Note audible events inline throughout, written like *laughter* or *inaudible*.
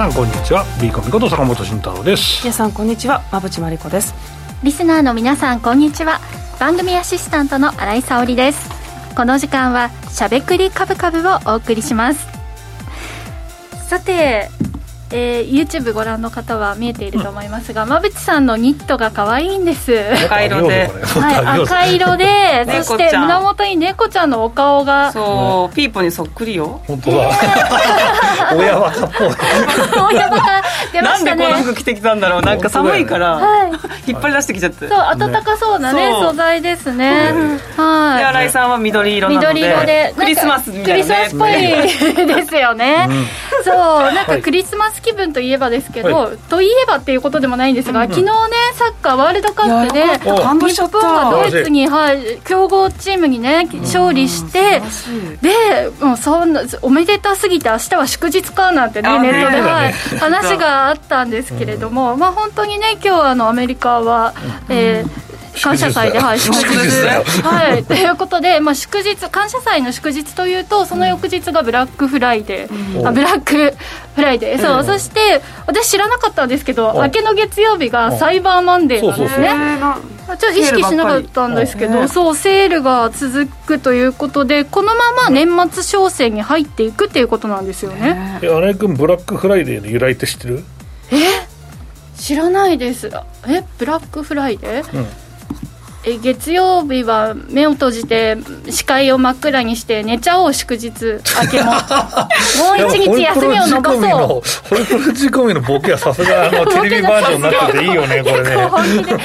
皆さんこんにちは。ビーコミこと坂本慎太郎です。皆さんこんにちは。馬淵真理子です。リスナーの皆さんこんにちは。番組アシスタントの新井沙織です。この時間はしゃべくりカブカブをお送りします。さてえー、YouTube ご覧の方は見えていると思いますが、馬、淵、さんのニットが可愛いんです。赤色で、はい、赤色で。そして胸元に猫ちゃんのお顔が。そうピーポにそっくりよ。本当だ。親バカっぽい親バカ出ましたね。なんでこの服着てきたんだろう。なんか寒いから、はい、*laughs* 引っ張り出してきちゃって。そう暖かそうなね素材ですね、はい。で新井さんは緑色なので緑色でクリスマスみたいな、ね、クリスマスっぽいですよね、そうなんかクリスマス気分といえばですけど、はい、といえばっていうことでもないんですが、うん、昨日ねサッカーワールドカップで日本がドイツに、はい、強豪チームにね勝利してでもうそんなおめでたすぎて明日は祝日かなんてねネットで、はい、話があったんですけれども、まあ本当にね今日あのアメリカは、えー感謝祭で、はい、祝日。はい、ということで、まあ、祝日、感謝祭の祝日というと、その翌日がブラックフライデー、あブラックフライデー、そう、そして、私知らなかったんですけど、明けの月曜日がサイバーマンデーなんですね。ちょっと意識しなかったんですけど、そう、セールが続くということで、このまま年末商戦に入っていくっていうことなんですよね。え、新井君、ブラックフライデーの由来って知ってる？え知らないです。えブラックフライデー、うんえ月曜日は目を閉じて視界を真っ暗にして寝ちゃおう祝日明けも。*laughs* もう一日休みを延ばそう。ホリプロ仕込みのボケはさすがあの *laughs* テレビバージョンになってていいよねこれね。本気で考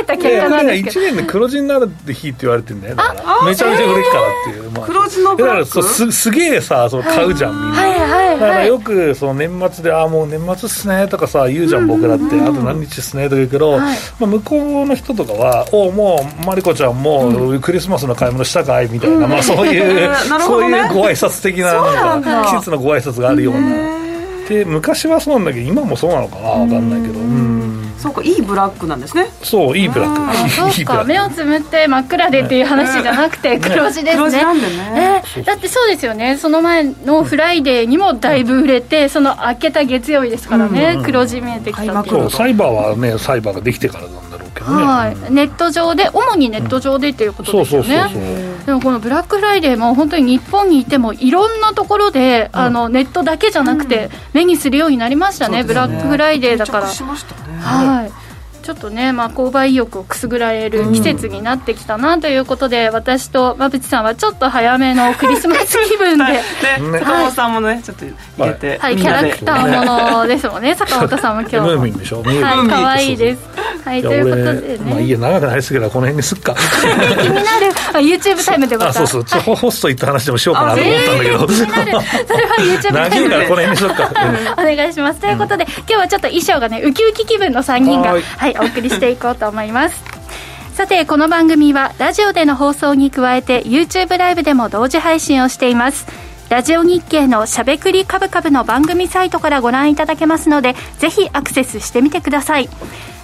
えた結果なんですけど1年で黒字になる日って言われてるんだよだから。めちゃめちゃ売れっからっていう、まあ、黒字のブラックだからすすげえさそう買うじゃん、みんな、はいはいはい、だからよくその年末で「ああもう年末っすね」とかさ言うじゃん僕だって、あと何日っすねとか言うけど、はい、まあ、向こうの人とかは「おもうマリコちゃんもクリスマスの買い物したかいみたいな、まあ、そういう、そういうご挨拶的ななんか季節のご挨拶があるような。で昔はそうなんだけど今もそうなのかな分かんないけど。うん。そうかいいブラックなんですね。そう *laughs* いいブラック。そうか目をつむって真っ暗でっていう話じゃなくて黒字ですね。黒字なんでね、えー、だってそうですよね。その前のフライデーにもだいぶ売れてその明けた月曜日ですからね、黒字見えてきたっていうサイバーはねサイバーができてからなんだね、はい、ネット上で主にネット上でっていうことですよね、でもこのブラックフライデーも本当に日本にいてもいろんなところで、あのネットだけじゃなくて目にするようになりましたね、ブラックフライデーだから。はいちょっとね、まあ、購買意欲をくすぐられる季節になってきたなということで、うん、私と馬淵さんはちょっと早めの *laughs* クリスマス気分で、ね、坂本さんもねちょっと入れて、はい、キャラクターものですもんね坂本さんも今日 *laughs* ムーミンでしょ？はい可愛いです。はいということでね。まあいいや長くなりすぎたこの辺にすっか。気になる。YouTube タイムであそうそう。ちょホスト行った話でもしようかなと思ったんだけど、気になる。それは YouTube タイムで。この辺にしようか、*laughs* お願いします。ということで、今日はちょっと衣装がねウキウキ気分の3人が。はいお送りしていこうと思います。さてこの番組はラジオでの放送に加えて YouTube ライブでも同時配信をしています。ラジオ日経のしゃべくりカブカブの番組サイトからご覧いただけますのでぜひアクセスしてみてください。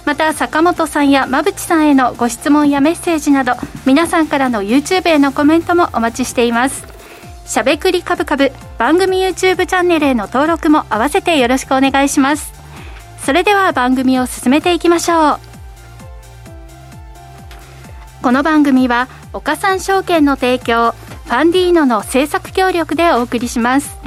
また坂本さんや馬淵さんへのご質問やメッセージなど皆さんからの YouTube へのコメントもお待ちしています。しゃべくりカブカブ番組 YouTube チャンネルへの登録も合わせてよろしくお願いします。それでは番組を進めていきましょうこの番組は岡三証券の提供ファンディーノの制作協力でお送りします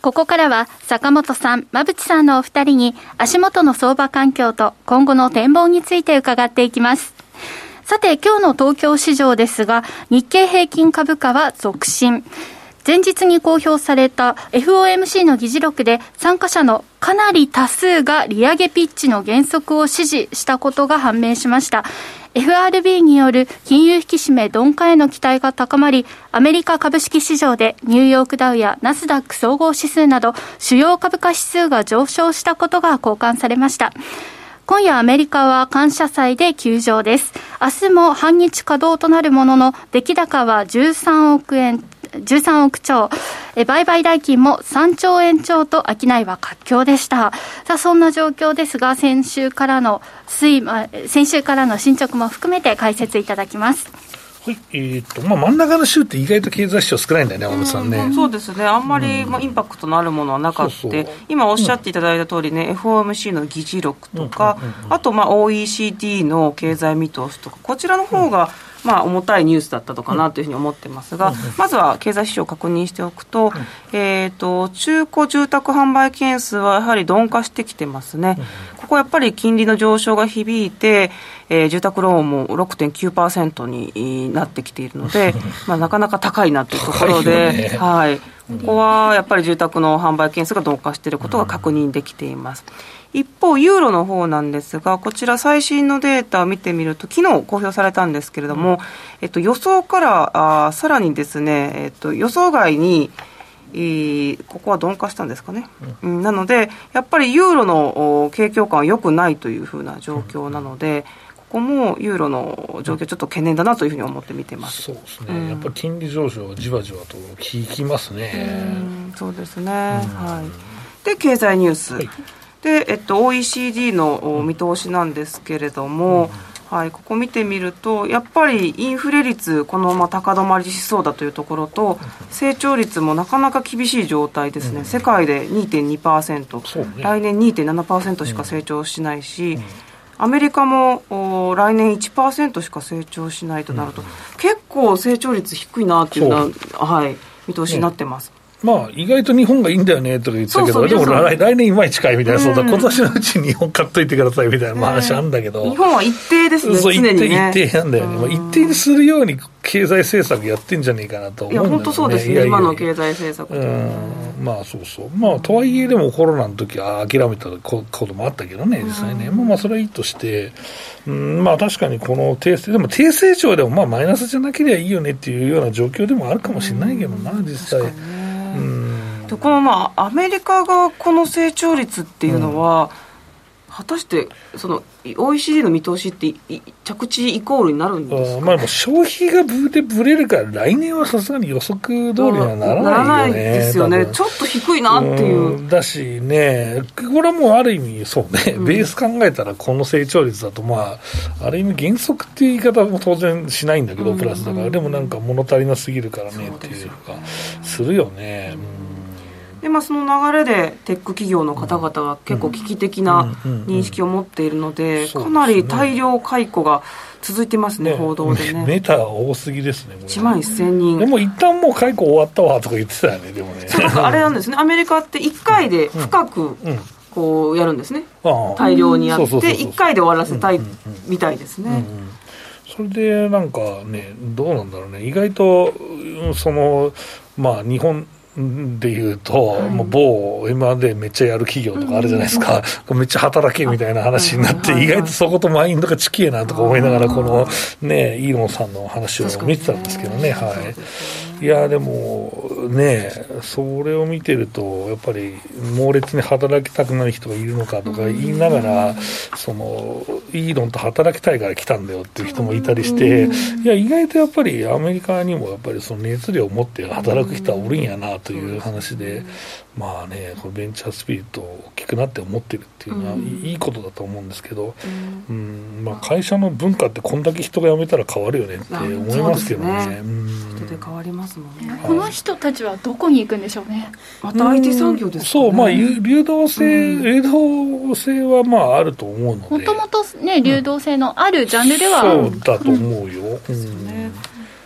ここからは坂本さん、馬淵さんのお二人に足元の相場環境と今後の展望について伺っていきます。さて今日の東京市場ですが日経平均株価は続伸。前日に公表された FOMC の議事録で参加者のかなり多数が利上げピッチの原則を支持したことが判明しました。FRB による金融引き締め鈍化への期待が高まり、アメリカ株式市場でニューヨークダウやナスダック総合指数など主要株価指数が上昇したことが交換されました。今夜アメリカは感謝祭で休場です。明日も半日稼働となるものの、出来高は13億円13億超、え売買代金も3兆円超と商いは活況でした。さあ、そんな状況ですが、先週からの推、先週からの進捗も含めて解説いただきます。はい、えー、っと、まあ、真ん中の州って意外と経済指標少ないんだよね、大野さんね。そうですね、あんまり、まあ、インパクトのあるものはなかった、今おっしゃっていただいた通りね、FOMC の議事録とか、あと、まあ、OECD の経済見通しとか、こちらの方が、まあ、重たいニュースだったのかなというふうに思ってますが、まずは経済指標を確認しておくと、えーと、中古住宅販売件数はやはり鈍化してきてますね、ここやっぱり金利の上昇が響いて、えー、住宅ローンも6.9%になってきているので、*laughs* まあ、なかなか高いなというところで、ね、はい、ここはやっぱり住宅の販売件数が鈍化していることが確認できています。一方、ユーロの方なんですが、こちら最新のデータを見てみると、昨日公表されたんですけれども、えっと、予想からあさらにですね、えっと、予想外に、えー、ここは鈍化したんですかね、うん、なので、やっぱりユーロの景況感は良くないというふうな状況なので、ここもユーロの状況、ちょっと懸念だなというふうに思って見てます。そうですね、うん、やっぱり金利上昇、じわじわと効きますね。うそうですね、はい、で、経済ニュース。はいで、えっと、OECD の見通しなんですけれども、はい、ここ見てみると、やっぱりインフレ率、このまま高止まりしそうだというところと、成長率もなかなか厳しい状態ですね、世界で2.2%、ね、来年2.7%しか成長しないし、アメリカもお来年1%しか成長しないとなると、結構成長率低いなっていうのは、はい、見通しになってます。まあ、意外と日本がいいんだよねとか言ってたけど、でも来来年いまいちかいみたいな、そうだ、今年のうちに日本買っといてくださいみたいな話あるんだけど、日本は一定ですね、そう一定、一定なんだよね、まあ、一定にするように経済政策やってんじゃねえかなと思うんだよね。いや、本当そうですね、今の経済政策うん、まあそうそう、まあ、とはいえ、でもコロナの時は諦めたこともあったけどね、実際ね、まあ、まあそれはいいとして、うん、まあ確かにこの低でも低成長でもまあマイナスじゃなければいいよねっていうような状況でもあるかもしれないけどな、実際。うんでこのまあアメリカがこの成長率っていうのは、うん、果たしてその OECD の見通しって着地イコールになるんですか、まあ、消費がブでぶれるから来年はさすがに予測通りにはならないよね、ならないですよね。ちょっと低いなっていう。だしねこれはもうある意味そうね、うん、ベース考えたらこの成長率だとまあある意味原則っていう言い方も当然しないんだけど、プラスだから、でもなんか物足りなすぎるからね。っていうかするよね、うんでまあ、その流れでテック企業の方々は結構危機的な認識を持っているので、かなり大量解雇が続いてますね、報道でね。メタ多すぎですね、1万1000人。でも一旦もう解雇終わったわとか言ってたよね、でもね。そうあれなんですね、*laughs* アメリカって1回で深く、こうやるんですね、大量にやって、1回で終わらせたいみたいですね。それでなんかね、どうなんだろうね、意外と、その、まあ、日本、でいうと、はい、もう某 M&A めっちゃやる企業とかあるじゃないですか、うん、めっちゃ働けみたいな話になって、意外とそことマインドがちきえなとか思いながら、このね、イーロンさんの話を見てたんですけどね、はい。いや、でもね、それを見てると、やっぱり猛烈に働きたくない人がいるのかとか言いながら、その、イーロンと働きたいから来たんだよっていう人もいたりして、いや、意外とやっぱりアメリカにもやっぱりその熱量を持って働く人はおるんやなという話で、まあね、このベンチャースピリット大きくなって思ってるっていうのは、いいことだと思うんですけど、うん、まあ、会社の文化ってこんだけ人が辞めたら変わるよねって思いますけどね。ね人で変わりますもんね。この人たちはどこに行くんでしょうね。また IT 産業です、ね、そう、まあ、流動性、流動性はまああると思うので。もともとね、流動性のあるジャンルでは、そうだと思うよ。ですよね。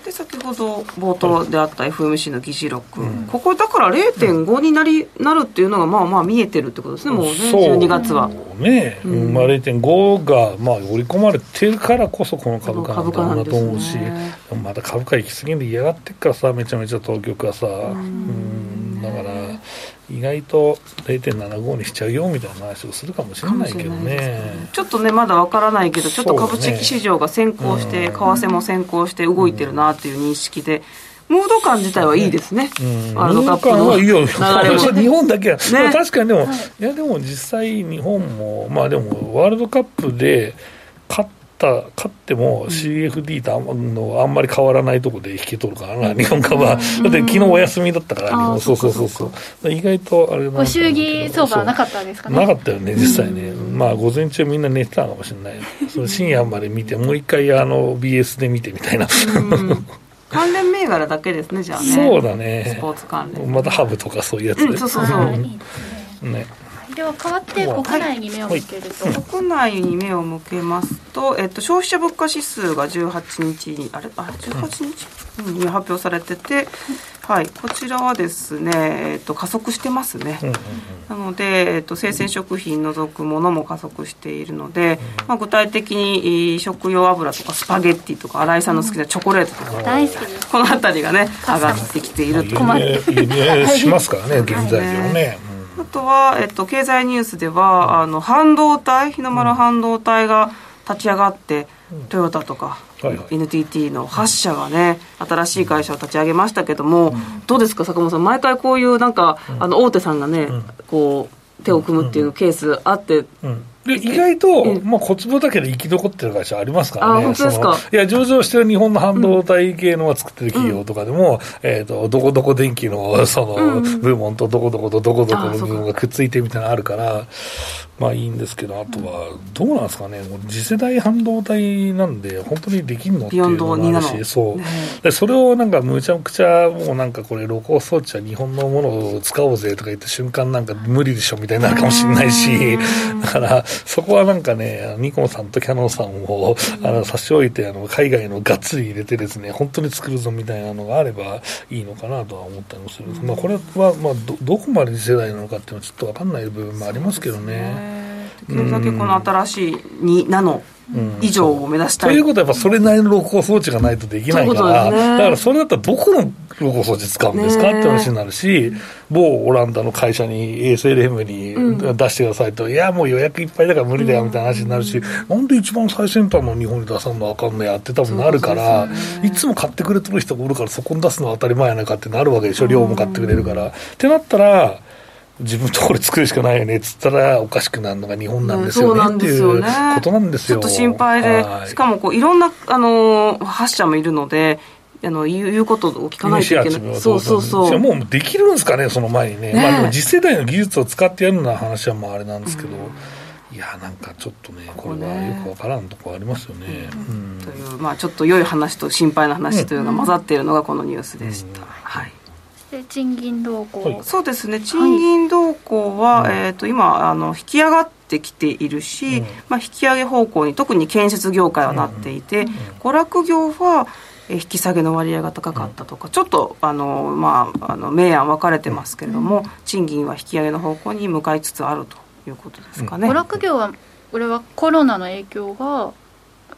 で先ほど冒頭であった FMC の議事録、うん、ここだから0.5になり、なるっていうのがまあまあ見えてるってことですね、もうね、12月は。ね、うん、まあ、0.5がまあ織り込まれてるからこそこの株価なんだろうなと思うし、ね、また株価行き過ぎんで嫌がってっからさ、めちゃめちゃ当局はさ、うん、だから。意外と0.75にしちゃうよみたいな話をするかもしれないけどね、ね、ちょっとねまだわからないけどちょっと株式市場が先行して、ね、為替も先行して動いてるなっていう認識で。ムード感自体はいいですね、ワールドカップの流れも、日本だけは、*laughs* ね、確かにでも、いやでも実際、日本も、まあでも、ワールドカップで勝ったった勝っても CFD とあんのあんまり変わらないところで引き取るからな、日本株は、だって昨日お休みだったから、日本そうそうそう。そう意外とあれご祝儀相場なかったですかね。なかったよね実際ね、まあ午前中みんな寝てたかもしれない。その深夜まで見てもう一回あの BS で見てみたいな。関連銘柄だけですねじゃあね。そうだね。スポーツ関連。またハブとかそういうやつで、うん、そうそうそう、ねでは変わって国内に目を向けると、はい、国内に目を向けますと、えっと、消費者物価指数が18日にあれ？あ18日、うん、に発表されてて、はい、こちらはですね、えっと、加速してますね、なので、えっと、生鮮食品除くものも加速しているので、まあ、具体的に食用油とかスパゲッティとか新井さんの好きなチョコレートとか、大好きです。この辺りがね上がってきていると。困ってしますからね現在ではね。あとは、えっと、経済ニュースでは、あの半導体日の丸半導体が立ち上がって、トヨタとか、はいはい、NTT の8社がね新しい会社を立ち上げましたけども、うん、どうですか坂本さん？毎回こういうなんか、うん、あの大手さんがね、うん、こう手を組むっていうケースあって、で意外と、まあ、小坪だけで生き残ってる会社ありますからね、本当ですか？いや上場してる日本の半導体系の作ってる企業とかでも、うん、えーと、どこどこ電気のその、部門とどこどことどこどこの部門がくっついてみたいなのあるから、まあいいんですけど、あとは、どうなんですかね、もう次世代半導体なんで、本当にできるのっていうのもあるし、そう、ね、でそれをなんかむちゃくちゃ、もうなんかこれ、露光装置は日本のものを使おうぜとか言った瞬間、なんか無理でしょみたいになるかもしれないし、だから、そこはなんかね、ニコンさんとキャノンさんをあの差し置いてあの、海外のがっつり入れてですね、本当に作るぞみたいなのがあればいいのかなとは思ったりもするんです、まあ、これは、まあど、どこまで次世代なのかっていうのはちょっと分かんない部分もありますけどね。できるだけこの新しい2ナノ以上を目指したい、ということはやっぱそれなりの録音装置がないとできないから、ね、だからそれだったらどこの録音装置使うんですか、って話になるし、某オランダの会社に ASLM に出してくださいと、うん、いや、もう予約いっぱいだから無理だよみたいな話になるし、うん、なんで一番最先端の日本に出さんのあかんのやって多分なるから、ね、いつも買ってくれてる人がおるから、そこに出すのは当たり前やないかってなるわけでしょ、量も買ってくれるから。ってなったら、自分のところで作るしかないよねっつったらおかしくなるのが日本なんですよね、うん、っていうことなんですよ。ちょっと心配で、しかもこういろんなあの発射もいるのであの言うことを聞かないといけない。そうそうそう。もうできるんですかねその前にね、ね、まあ、でも次世代の技術を使ってやるような話はまああれなんですけど、うん、いやなんかちょっとねこれはよくわからんとこありますよね、うん。というまあちょっと良い話と心配な話というのが混ざっているのがこのニュースでした、はいで賃金動向、はい、そうですね。賃金動向は、はい、えーと、今あの引き上がってきているし、うん、まあ、引き上げ方向に特に建設業界はなっていて、うん、娯楽業は引き下げの割合が高かったとか、ちょっとあの、まあ、あの明暗分かれてますけれども、賃金は引き上げの方向に向かいつつあるということですかね。娯楽業はこれはコロナの影響が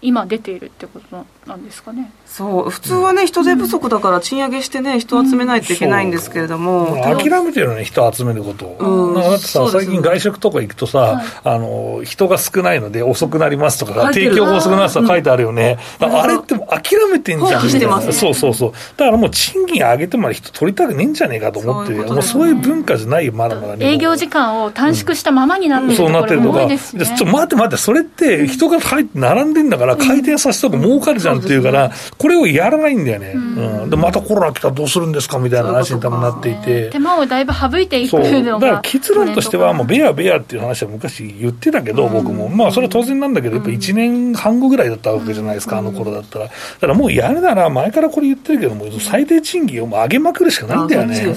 今出ているってことなんですかね。そう普通はね人手不足だから賃上げしてね人集めないといけないんですけれども、うん、諦めてるのね人集めること。を、うん、だってさ、最近外食とか行くとさ、はい、あの人が少ないので遅くなりますとか提供が遅くなると書いてあるよね、うん、あれっても諦めてんじゃん。してます、ね、そうそうそう。だからもう賃金上げてまで人取りたくねえんじゃねえかと思ってそう、ね、もうそういう文化じゃないよまだまだ営業時間を短縮したままになってるところも多いですね、ちょっと待って待ってそれって人が入って並んでんだから回転させた方が儲かるじゃんっていうから、これをやらないんだよね、うん。でまたコロナ来たらどうするんですかみたいな話に多分なっていて。手間をだいぶ省いていくのがだから結論としてはもうベアベアっていう話は昔言ってたけど、僕も。まあそれは当然なんだけどやっぱ1年半後ぐらいだったわけじゃないですか、あの頃だったら。だからもうやるなら前からこれ言ってるけども最低賃金をもう上げまくるしかないんだよね、ね、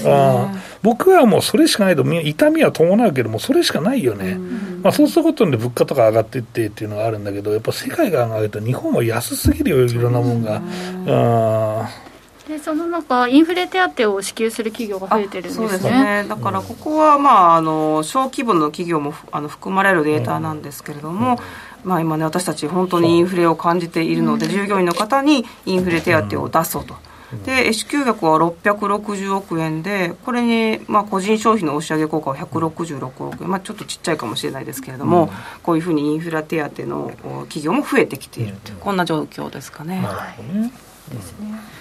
僕はもうそれしかないと痛みは伴うけどもそれしかないよね、まあ、そうすることで物価とか上がっていってっていうのがあるんだけどやっぱ世界が上がると日本は安すぎるよいろんなもんが。でその中、インフレ手当を支給する企業が増えてるんですね。ですね。だからここは、まあ、あの小規模の企業もあの含まれるデータなんですけれども、うん、まあ、今ね、私たち、本当にインフレを感じているので、従業員の方にインフレ手当を出そうと。で支給額は660億円でこれに、まあ、個人消費の押し上げ効果は166億円、まあ、ちょっとちっちゃいかもしれないですけれども、うん、こういうふうにインフラ手当の企業も増えてきているという、こんな状況ですかね。ねですね。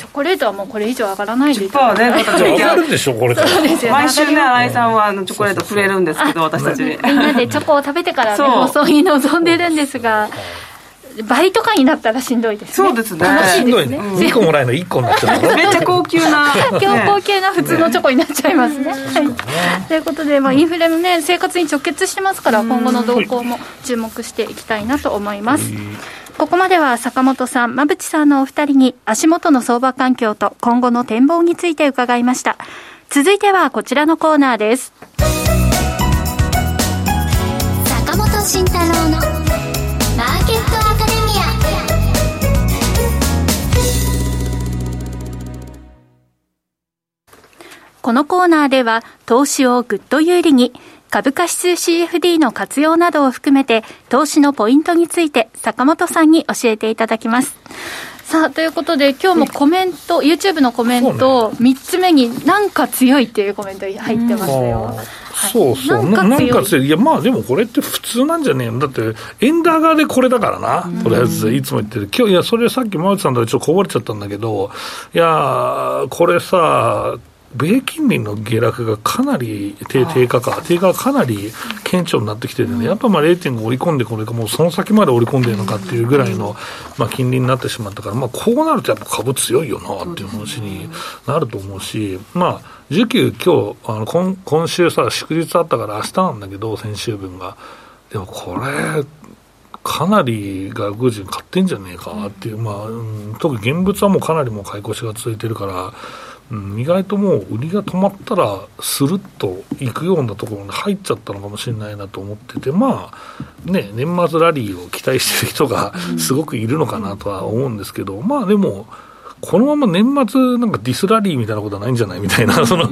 チョコレートはもうこれ以上上がらないで。すかね、上がるでしょ、これ毎週ね、新井さんはあのチョコレートくれるんですけど、私たちに。みんなでチョコを食べてから、ね、放送に臨んでるんですが。倍とかになったらしんどいですね。そうですね。楽しいですね。2個もらえるの1個になっちゃう *laughs* めっちゃ高級な。*laughs* 高級な普通のチョコになっちゃいますね、はい、ということで、まあ、インフレもね生活に直結してますから今後の動向も注目していきたいなと思います、ここまでは坂本さん、馬淵さんのお二人に足元の相場環境と今後の展望について伺いました。続いてはこちらのコーナーです。坂本慎太郎のこのコーナーでは投資をぐっと有利に株価指数 CFD の活用などを含めて投資のポイントについて坂本さんに教えていただきます。さあということで今日もコメント、YouTube のコメント3つ目になんか強いっていうコメント入ってますよ。そうそう、なんか強い。いや、まあでもこれって普通なんじゃねえよ。だって、円高でこれだからな、とりあえず、いつも言ってる。今日、いや、それさっき馬内さんとちょっとこぼれちゃったんだけど、いや、これさ、米金利の下落がかなり低低下か、低下がかなり顕著になってきてるね、やっぱまあ0.5織り込んでこれか、もうその先まで織り込んでるのかっていうぐらいの、まあ、金利になってしまったから、まあ、こうなるとやっぱ株強いよなっていう話になると思うし、まあ、需給、今日あの今今週さ、祝日あったから明日なんだけど、先週分が。でもこれ、かなり外国人買ってんじゃねえかっていう、まあ、うん、特に現物はもうかなりもう買い越しが続いてるから、うん、意外ともう売りが止まったらスルッといくようなところに入っちゃったのかもしれないなと思っててまあね年末ラリーを期待してる人がすごくいるのかなとは思うんですけど、まあでもこのまま年末なんかディスラリーみたいなことはないんじゃないみたいな、その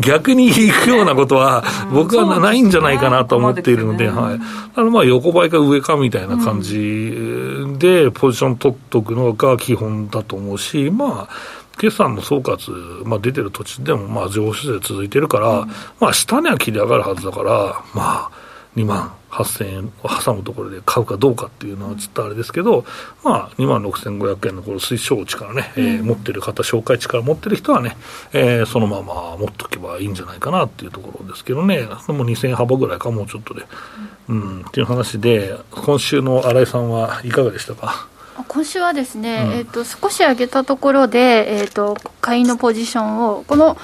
逆に行くようなことは僕はないんじゃないかなと思っているので、はい。あのまあ横ばいか上かみたいな感じでポジション取っとくのが基本だと思うし、まあ決算の総括、まあ、出てる土地でもまあ上昇で続いてるから、うん、まあ、下値は切り上がるはずだから、まあ、2万8000円を挟むところで買うかどうかっていうのはちょっとあれですけど、まあ、2万6500円のこの推奨値からね、うん、えー、持ってる方、紹介値から持ってる人はね、えー、そのまま持っとけばいいんじゃないかなっていうところですけどね、もう2000円幅ぐらいか、もうちょっとで、うん、っていう話で、今週の新井さんはいかがでしたか？今週はですね、うん、えーと、少し上げたところで、えーと、買いのポジションをこの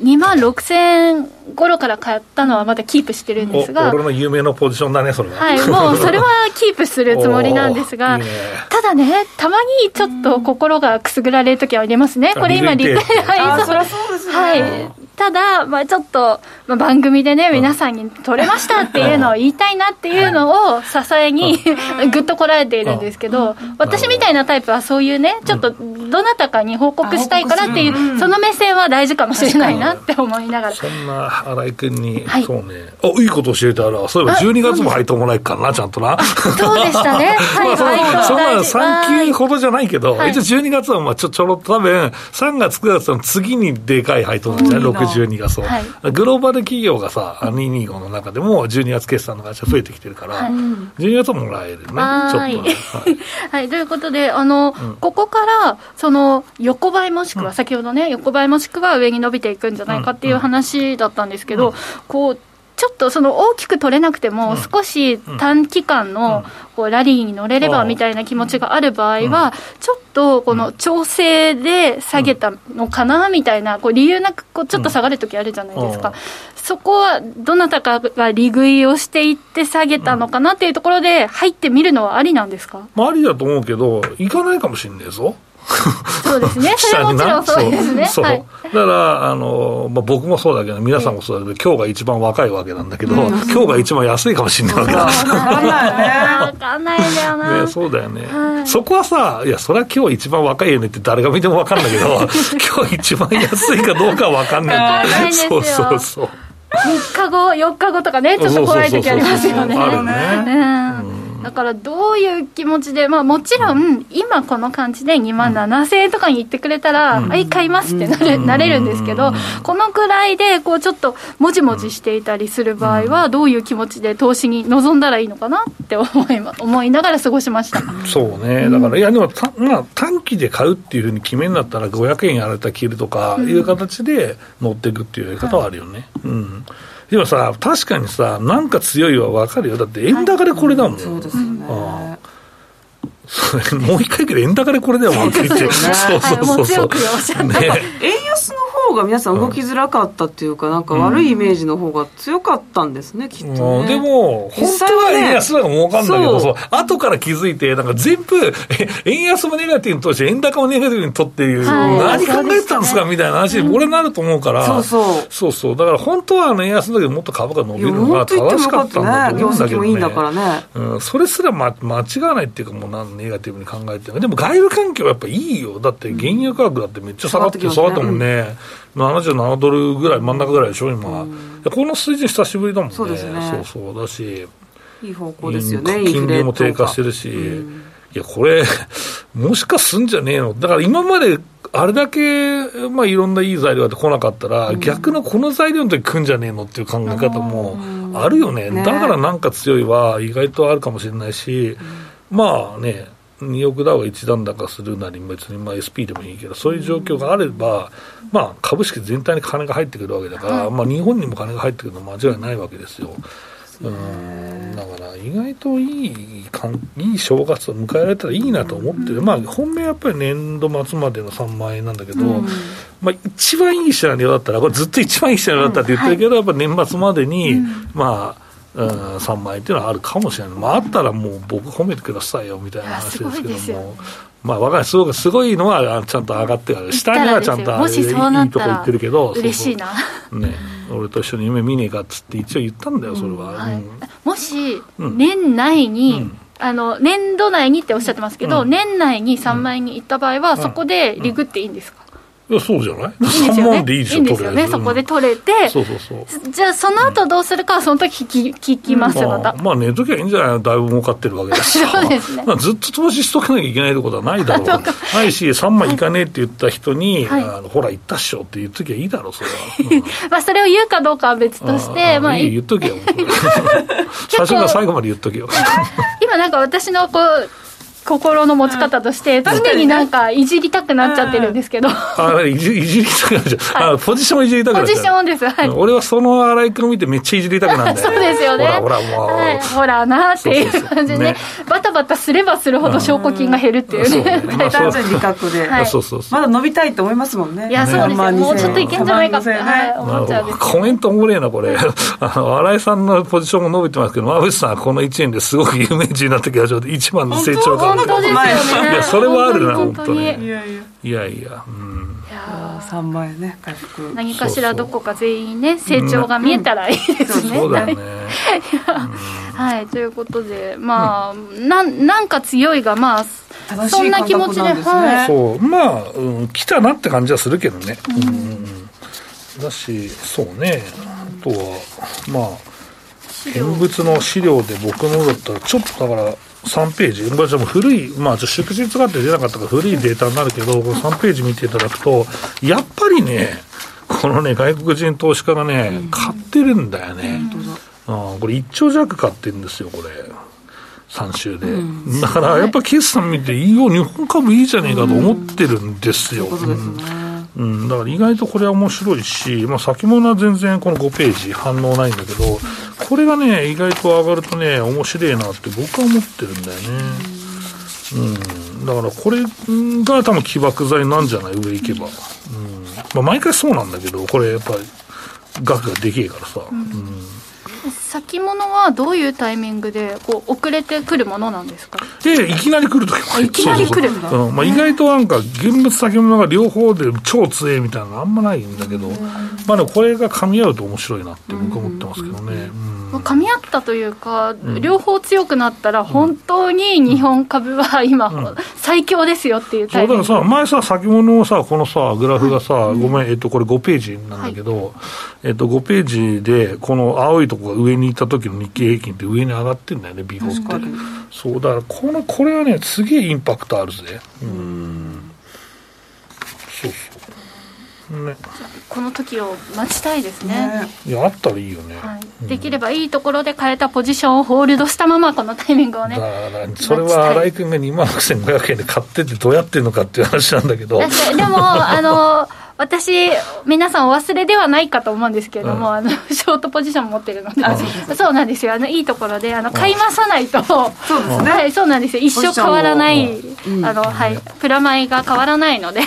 2万6000円頃から買ったのはまだキープしてるんですが俺の有名なポジションだねそれは。はいもうそれは *laughs* キープするつもりなんですがね、ただねたまにちょっと心がくすぐられる時はありますね、これ今リタイアそりゃそうですね、はいただ、まあ、ちょっと、まあ、番組でね、皆さんに取れましたっていうのを言いたいなっていうのを支えに、*laughs* ぐっとこられているんですけど、私みたいなタイプはそういうね、ちょっとどなたかに報告したいからっていう、その目線は大事かもしれないなって思いながら。そんな新井君に、はい、そうね、あいいこと教えたら、そういえば12月も配当もらえるからな、ちゃんとな。そうでしたね。はい、まあ、そんな3級ほどじゃないけど、一応12月はまあちょちょろっと多分、3月、9月の次にでかい配当なんじゃない、12月を、はい、グローバル企業がさ、225の中でも12月決算の会社増えてきてるから、はい、12月ももらえるね、ちょっと、はい、*laughs* はい。ということで、あの、うん、ここから、その、横ばいもしくは、先ほどね、横ばいもしくは上に伸びていくんじゃないかっていう話だったんですけど、うん、こう、ちょっとその大きく取れなくても、少し短期間のこうラリーに乗れればみたいな気持ちがある場合は、ちょっとこの調整で下げたのかなみたいな、こう理由なくこうちょっと下がるときあるじゃないですか、そこはどなたかが利食いをしていって下げたのかなっていうところで、入ってみるのはありなんですか、まあ、ありだと思うけど、いかないかもしれないぞ。そうですね、*laughs* それはもちろんそうですね。そう、はい、だからあの、まあ、僕もそうだけど、皆さんもそうだけど、今日が一番若いわけなんだけど、うん、今日が一番安いかもしれないわけだ。分かんないね。分かんないんだよな。ね、そうだよね、はい、そこはさ、いや、それは今日一番若いよねって誰が見ても分かんないけど、*laughs* 今日一番安いかどうかは分かんない。ないそうそうそう。3日後、4日後とかね、ちょっと怖い時ありますよね。あるね。うんだからどういう気持ちで、まあ、もちろん、今この感じで2万7000円とかに言ってくれたら、はい、買いますってなれなれるんですけど、このくらいで、こう、ちょっと、もじもじしていたりする場合は、どういう気持ちで投資に臨んだらいいのかなって思い *laughs* 思いながら過ごしました。そうね、だから、いや、でもた、まあ、短期で買うっていうふうに決めになったら、500円やられたら切るとかいう形で乗っていくっていうやり方はあるよね。はい、うん。でもさ、確かにさ、なんか強いは分かるよ、だって円高でこれだもん、はい、そうで。*laughs* もう一回くらい円高でこれではもう言って、そうそうそうそう。円安の方が皆さん動きづらかったっていうか、なんか悪いイメージの方が強かったんですね、きっと、ね、でも、本当は円安の方が儲かるんだけど、そう。後から気づいて、なんか全部、*laughs* 円安もネガティブにとして、円高もネガティブにとっていう、何考えてたんですかみたいな話、俺なると思うから、そうそう。そうそう。だから本当は円安だけど、もっと株価伸びるのが正しかったんだと思うんだけど、ね、いいんだからね、うん、それすら、ま、間違わないっていうか、もうなんネガティブに考えてでも外部環境はやっぱいいよ、だって原油価格だってめっちゃ下がって下がったもんね、うん、77ドルぐらい、真ん中ぐらいでしょ、今、うん、この水準、久しぶりだもんね、そうね。そうだし、いい方向ですよね、金利も低下してるし。うん。いや、これ、*laughs* もしかすんじゃねえの？だから今まであれだけ、まあ、いろんないい材料が来なかったら、うん、逆のこの材料の時来んじゃねえのっていう考え方もあるよね、ね。だからなんか強いは意外とあるかもしれないし、うん、まあね、2億ダウが一段高するなり、別にまあ SP でもいいけど、そういう状況があれば、まあ、株式全体に金が入ってくるわけだから、まあ、日本にも金が入ってくるのは間違いないわけですよ。うん。だから意外といいかんいい正月を迎えられたらいいなと思ってる、まあ、本命はやっぱり年度末までの3万円なんだけど、うん、まあ、一番いいシナリオだったら、これずっと一番いいシナリオだったって言ってるけど、うんはい、やっぱ年末までに、うん、まあ、うん、3万円っていうのはあるかもしれない、まあ、あったらもう僕褒めてくださいよみたいな話ですけども。まあ、わかる。すごくすごいのはちゃんと上がってる。下にはちゃんといいとこ行ってるけど嬉しいな。ね。俺と一緒に夢見ねえかっつって一応言ったんだよそれは、もし年内に、うん。あの年度内にっておっしゃってますけど、うん、年内に3万円に行った場合は、そこでリグっていいんですか、いやそうじゃない？3万でいいでしょいいんですよね。そこで取れて、そうそうそう。じゃあその後どうするかはその時聞き聞きますまた、まあ寝ときゃいいんじゃない？だいぶ儲かってるわけだしそうですね、まあ、ずっと投資しとかなきゃいけないってことはないだろう。ないし3万いかねえって言った人に、はい、あのほら行ったっしょって言っときゃいいだろうそれは、*laughs* うん、まあそれを言うかどうかは別としてまあいい言っとけよ。最初から最後まで言っとけよ。*laughs* 今なんか私のこう心の持ち方として、常になんかいじりたくなっちゃってるんですけど。あいじいじりたくなっちゃう、*laughs* はい、ポジションいじりたくなっちゃう。ポジションです。はい。俺はその新井君見てめっちゃいじりたくなるんだよ。そうですよね。ほら、ほら、もう。はい、ほらなっていう感じでね。バタバタすればするほど証拠金が減るっていうね。単純利確で。そうそうそう。まだ伸びたいと思いますもんね。いや、そうですよ。もうちょっといけんじゃないかって、思っちゃうコメントおもれえな、これ。*laughs* あの、新井さんのポジションも伸びてますけど、馬渕さんこの1年ですごく有名人になった気がします。一番の成長が。本当ですよね。いや、それはあるな、本当に。いやいや。いやいや、うん。いや3万円ね、回復。何かしらどこか全員ね、成長が見えたらいいですね。そうだね。*laughs* はい、ということで、まあ、なん、なんか強いが、まあ、そんな気持ちで、はい。そう、まあ、うん、来たなって感じはするけどね。うん。だし、そうね。あとは、まあ、現物の資料で僕のだったら、ちょっとだから、3ページ、これも古い、まあ、祝日があって出なかったから古いデータになるけど、この3ページ見ていただくと、やっぱりね、このね、外国人投資家がね、買ってるんだよね。うん、これ1兆弱買ってるんですよ、これ。3週で、だからやっぱ決算見て、いいよ、日本株いいじゃねえかと思ってるんですよ。うん、だから意外とこれは面白いし、まあ、先物は全然この5ページ反応ないんだけど、これがね、意外と上がるとね、面白いなって僕は思ってるんだよね。うん、だからこれが多分起爆剤なんじゃない？上行けば。うんまあ、毎回そうなんだけど、これやっぱり額がでけえからさ。うん、うん先物はどういうタイミングでこう遅れてくるものなんですか？でいきなり来るときもいきなり来るんだ。まあ、意外となんか現物先物が両方で超強いみたいなのあんまないんだけど、まあでもこれが噛み合うと面白いなって僕は思ってますけどね、うん。噛み合ったというか、うん、両方強くなったら、本当に日本株は今、うん、最強ですよっていうタイプ、そうだからさ、前さ、先物のさ、このさ、グラフがさ、はい、ごめん、えっと、これ5ページなんだけど、はい、えっと、5ページで、この青いところが上に行った時の日経平均って上に上がってんだよね、ビゴって。そう、だからこの、これはね、すげえインパクトあるぜ。うん。そうそう。ね、この時を待ちたいですね、ね、いやあったらいいよね、はい、できればいいところで変えたポジションをホールドしたままこのタイミングをねだからそれは新井君が2万6500円で買っててどうやってるのかっていう話なんだけどでもあの私、皆さんお忘れではないかと思うんですけれども、うん、あのショートポジション持ってるので、そうなんですよ、あのいいところで、あの買い増さないと、そうですね、はい、そうなんですよ、一生変わらない、あのはい、プラマイが変わらないので、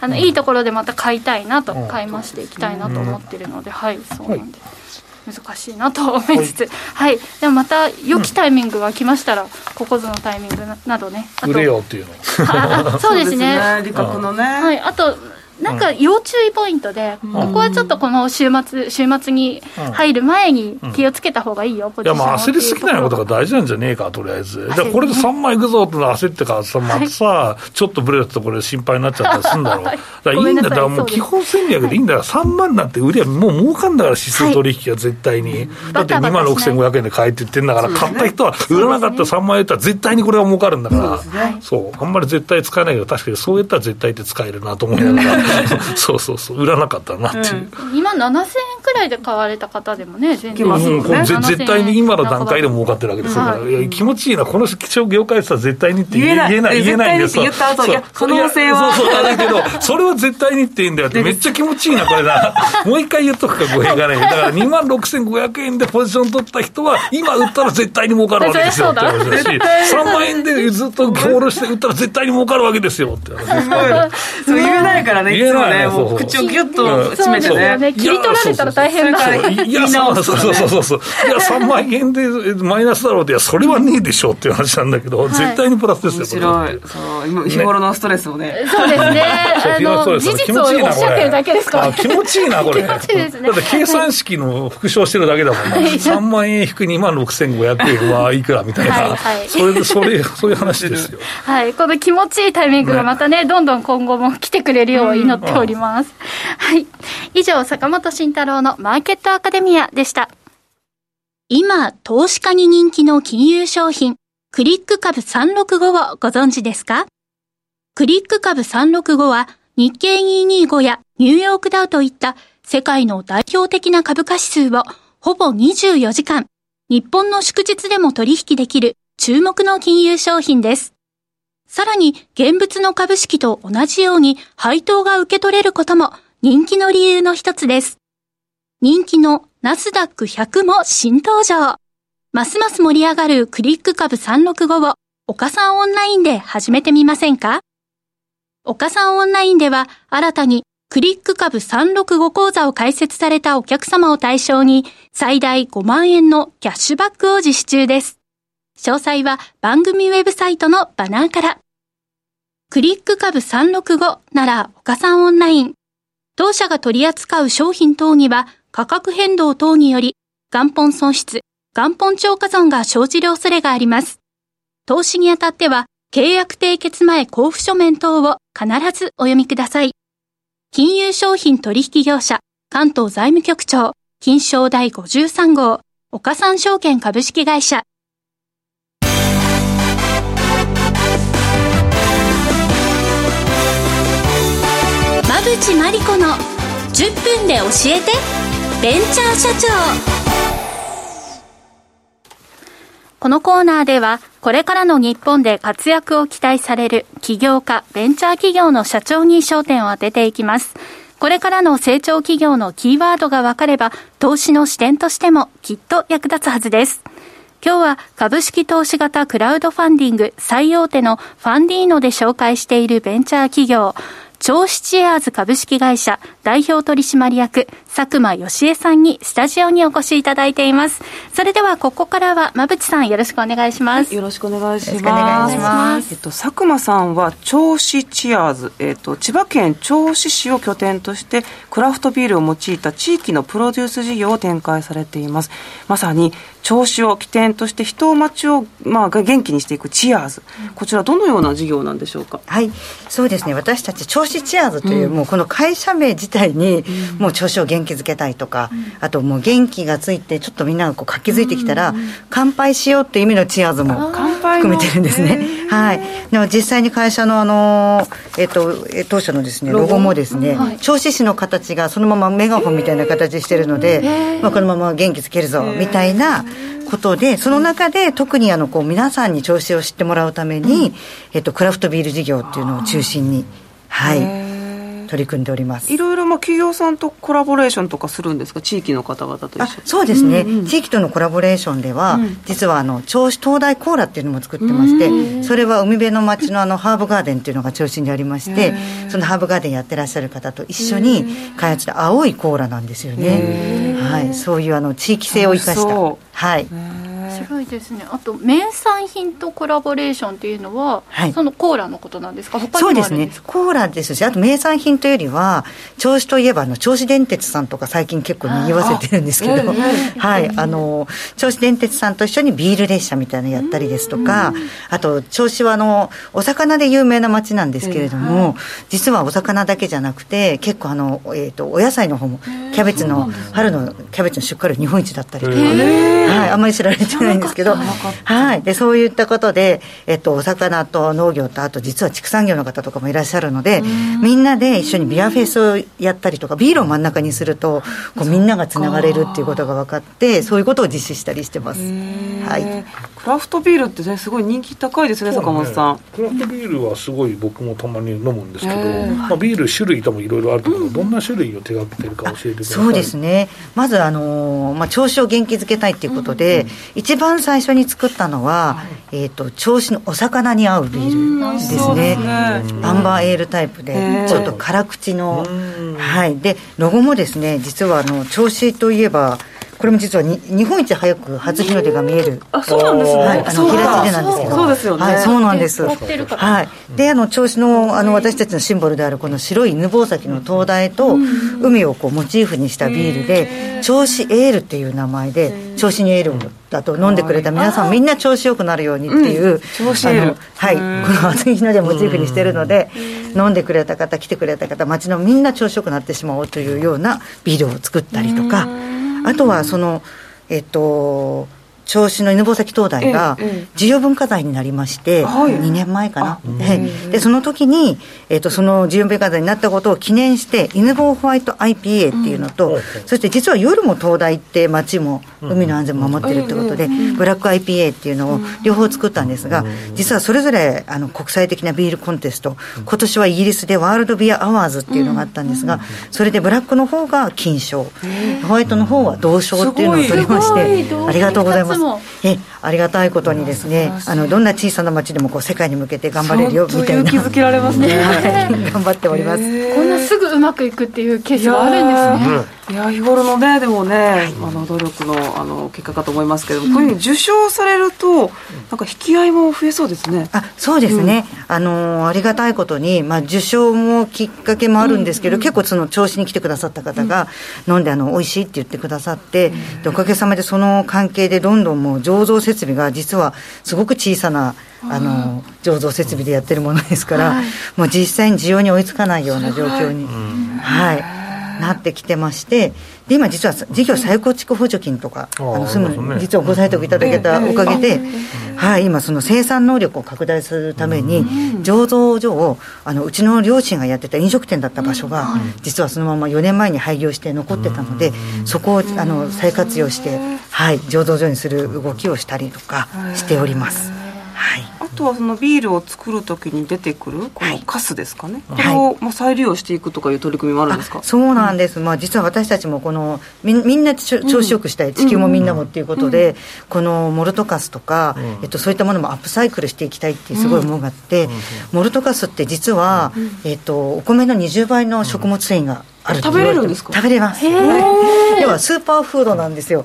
あのいいところでまた買いたいなと、買い増していきたいなと思ってるので、はい、そうなんです。難しいなと思いつつ、はい、はい、でもまた良きタイミングが来ましたら、ここぞのタイミングなどね、売れよっていうの。そうですね、利確のね、はい、あとなんか要注意ポイントで、ここはちょっとこの週末、週末に入る前に気をつけた方がいいよ、いや、まあ焦りすぎないことが大事なんじゃねえか、とりあえず。じゃこれで3枚いくぞって焦ってからさ、またさ、ちょっとブレたところで心配になっちゃったりするんだろう。*laughs* だからいいんだ、だからもう基本戦略でいいんだよ。3万なんて売りはもう儲かんだから、指数取引は絶対に。だって2万6500円で買えって言ってんだから、買った人は売らなかったら3万円ったら絶対にこれは儲かるんだから。そう。あんまり絶対使えないけど、確かにそうやったら絶対って使えるなと思いながら。*laughs* そうそう。そう。売らなかったなっていう、うん、今7000円くらいで買われた方でもね全然、うん、絶対に今の段階でも儲かってるわけですから、はい、いや気持ちいいなこの貴重業界でさ絶対にって言えない。言えない言えないんです言った後いや可能性は。そうそうだけどそれは絶対にって言うんだよって。めっちゃ気持ちいいなこれな。もう一回言っとくか語弊がない *laughs* だから2万6500円でポジション取った人は今売ったら絶対に儲かるわけですよ。って話だし3万円でずっとールして売ったら絶対に儲かるわけですよ。って。話ですそう言えないからねいつもね口をギュッと締めてね。切り取られたら大変だから。いや、そうそうそうそう。いや、*laughs* 3万円でマイナスだろうって、いや、それはねえでしょっていう話なんだけど、絶対にプラスですよ。面白い。そう、今、日頃のストレスをね。そうですね。あの、事実をおっしゃってるだけですか気持ちいいな、これ。だって計算式の復唱してるだけだもんな。3万円引く2万6500円はいくらみたいな。それで、それ、そういう話ですよ。はい。この気持ちいいタイミングがまたね、どんどん今後も来てくれるよう祈っております。はい。以上、坂本慎太郎のマーケットアカデミアでした。今、投資家に人気の金融商品、クリック株365をご存知ですか？クリック株365は日経225やニューヨークダウといった世界の代表的な株価指数をほぼ24時間、日本の祝日でも取引できる注目の金融商品です。さらに現物の株式と同じように配当が受け取れることも人気の理由の一つです。人気のナスダック100も新登場。ますます盛り上がるクリック株365を岡さんオンラインで始めてみませんか？岡さんオンラインでは新たにクリック株365講座を開設されたお客様を対象に最大5万円のキャッシュバックを実施中です。詳細は番組ウェブサイトのバナーから。クリック株365なら岡さんオンライン。当社が取り扱う商品等には価格変動等により元本損失、元本超過損が生じる恐れがあります。投資にあたっては契約締結前交付書面等を必ずお読みください。金融商品取引業者関東財務局長金賞第53号岡三証券株式会社馬淵真理子の10分で教えてベンチャー社長このコーナーではこれからの日本で活躍を期待される起業家、ベンチャー企業の社長に焦点を当てていきます。これからの成長企業のキーワードが分かれば、投資の視点としてもきっと役立つはずです。今日は株式投資型クラウドファンディング最大手のファンディーノで紹介しているベンチャー企業、銚子チェアーズ株式会社代表取締役佐久間義恵さんにスタジオにお越しいただいています。それではここからは馬淵さんよろしくお願いします。よろしくお願いします。ますえっと佐久間さんは銚子チアーズ、えっと千葉県銚子市を拠点としてクラフトビールを用いた地域のプロデュース事業を展開されています。まさに調子を起点として人を町を、まあ、元気にしていくチアーズ、こちらどのような事業なんでしょうか？はいそうですね私たち銚子チアーズという、うん、もうこの会社名自体に、もう調子を元気づけたいとか、うん、あともう元気がついてちょっとみんながこう活気づいてきたら、乾杯しようっていう意味のチアーズも含めてるんですね。はい。でも実際に会社のあのえっ、と当社のですねロゴ？もですね、銚子市の形がそのままメガホンみたいな形してるので、まあ、このまま元気つけるぞみたいなことでその中で特にあのこう皆さんに調子を知ってもらうために、えっと、クラフトビール事業っていうのを中心にはい。取り組んでおります。いろいろまあ企業さんとコラボレーションとかするんですか、地域の方々と一緒そうですね、うんうん、地域とのコラボレーションでは、うん、実はあの銚子東大コーラっていうのも作ってまして、それは海辺の町のあのハーブガーデンっていうのが中心にありまして、そのハーブガーデンやってらっしゃる方と一緒に開発した青いコーラなんですよね。はい、そういうあの地域性を生かした。はい。白いですね。あと名産品とコラボレーションっていうのは、はい、そのコーラのことなんですか？そうですね。コーラですしあと名産品というよりは銚子といえばあの銚子電鉄さんとか最近結構にぎわせてるんですけど、はい。あの銚子電鉄さんと一緒にビール列車みたいなのやったりですとかあと銚子はあのお魚で有名な町なんですけれども、実はお魚だけじゃなくて結構あの、えーと、お野菜の方もキャベツの春のキャベツの出荷量日本一だったりとか、はい、あんまり知られてないんですけど、はい、でそういったことで、えっと、お魚と農業とあと実は畜産業の方とかもいらっしゃるのでみんなで一緒にビアフェスをやったりとかビールを真ん中にするとこうみんながつながれるっていうことが分かってそういうことを実施したりしてます、はい、クラフトビールってねすごい人気高いですね、ね、坂本さん。クラフトビールはすごい僕もたまに飲むんですけど、まあ、ビール種類ともいろいろあるけど、うん、どんな種類を手がけてるか教えてください。そうですね。まずあの、まあ、調子を元気づけたいっていうことで、うん、一番最初に作ったのは、はい、えーと、銚子のお魚に合うビールですね、ね、アンバーエールタイプでちょっと辛口の、はい、でロゴもですね実はあの銚子といえばこれも実はに日本一早く初日の出が見える、あそうなんですね、はい、あの平地でなんですけど。そうですよね、はい、そうなんです。はい。であの銚子のあの私たちのシンボルであるこの白い犬吠埼の灯台と海をこうモチーフにしたビールで銚子エールっていう名前で銚子にエールをだと飲んでくれた皆さんみんな調子よくなるようにっていう、調子エール。はい。この暑い日の出モチーフにしてるので飲んでくれた方来てくれた方街のみんな調子よくなってしまおうというようなビールを作ったりとかあとはそのえっと銚子の犬吠埼灯台が重要文化財になりまして、2年前かな、でその時に、えーと、その重要文化財になったことを記念して犬吠ホワイト IPA っていうのと、うん、そして実は夜も灯台って街も海の安全を守ってるってことで、ブラック IPA っていうのを両方作ったんですが、実はそれぞれあの国際的なビールコンテスト今年はイギリスでワールドビアアワーズっていうのがあったんですが、それでブラックの方が金賞。ホワイトの方は銅賞っていうのを取りましてありがとうございますえありがたいことにですねあのどんな小さな町でもこう世界に向けて頑張れるよみたいな。気づけられますね、*laughs* 頑張っております。こんなすぐうまくいくっていうケースがあるんですねいや日頃のねでもね、はい、あの努力のあの結果かと思いますけども、うん、こういうふうに受賞されるとなんか引き合いも増えそうですね。あそうですね、うん、あのありがたいことに、まあ、受賞もきっかけもあるんですけど、うん、結構その調子に来てくださった方が、飲んであの美味しいって言ってくださって、おかげさまでその関係でどんどんもう醸造設備が実はすごく小さなあの醸造設備でやってるものですから、もう実際に需要に追いつかないような状況に。はいなってきてましてで今実は事業再構築補助金とかあのすぐ実はご採択いただけたおかげで、はい、今その生産能力を拡大するために醸造所をあのうちの両親がやってた飲食店だった場所が実はそのまま4年前に廃業して残ってたのでそこをあの再活用して、はい、醸造所にする動きをしたりとかしております。とはそのビールを作るときに出てくるこのカスですかね、はい、これをまあ再利用していくとかいう取り組みもあるんですか、そうなんです、まあ、実は私たちもこのみみんな調子よくしたい、地球もみんなもっていうことで、このモルトカスとか、えっと、そういったものもアップサイクルしていきたいっていうすごい思いがあって、モルトカスって実は、えっと、お米の20倍の食物繊維がある食べれるんですか？食べれます。要はスーパーフードなんですよ。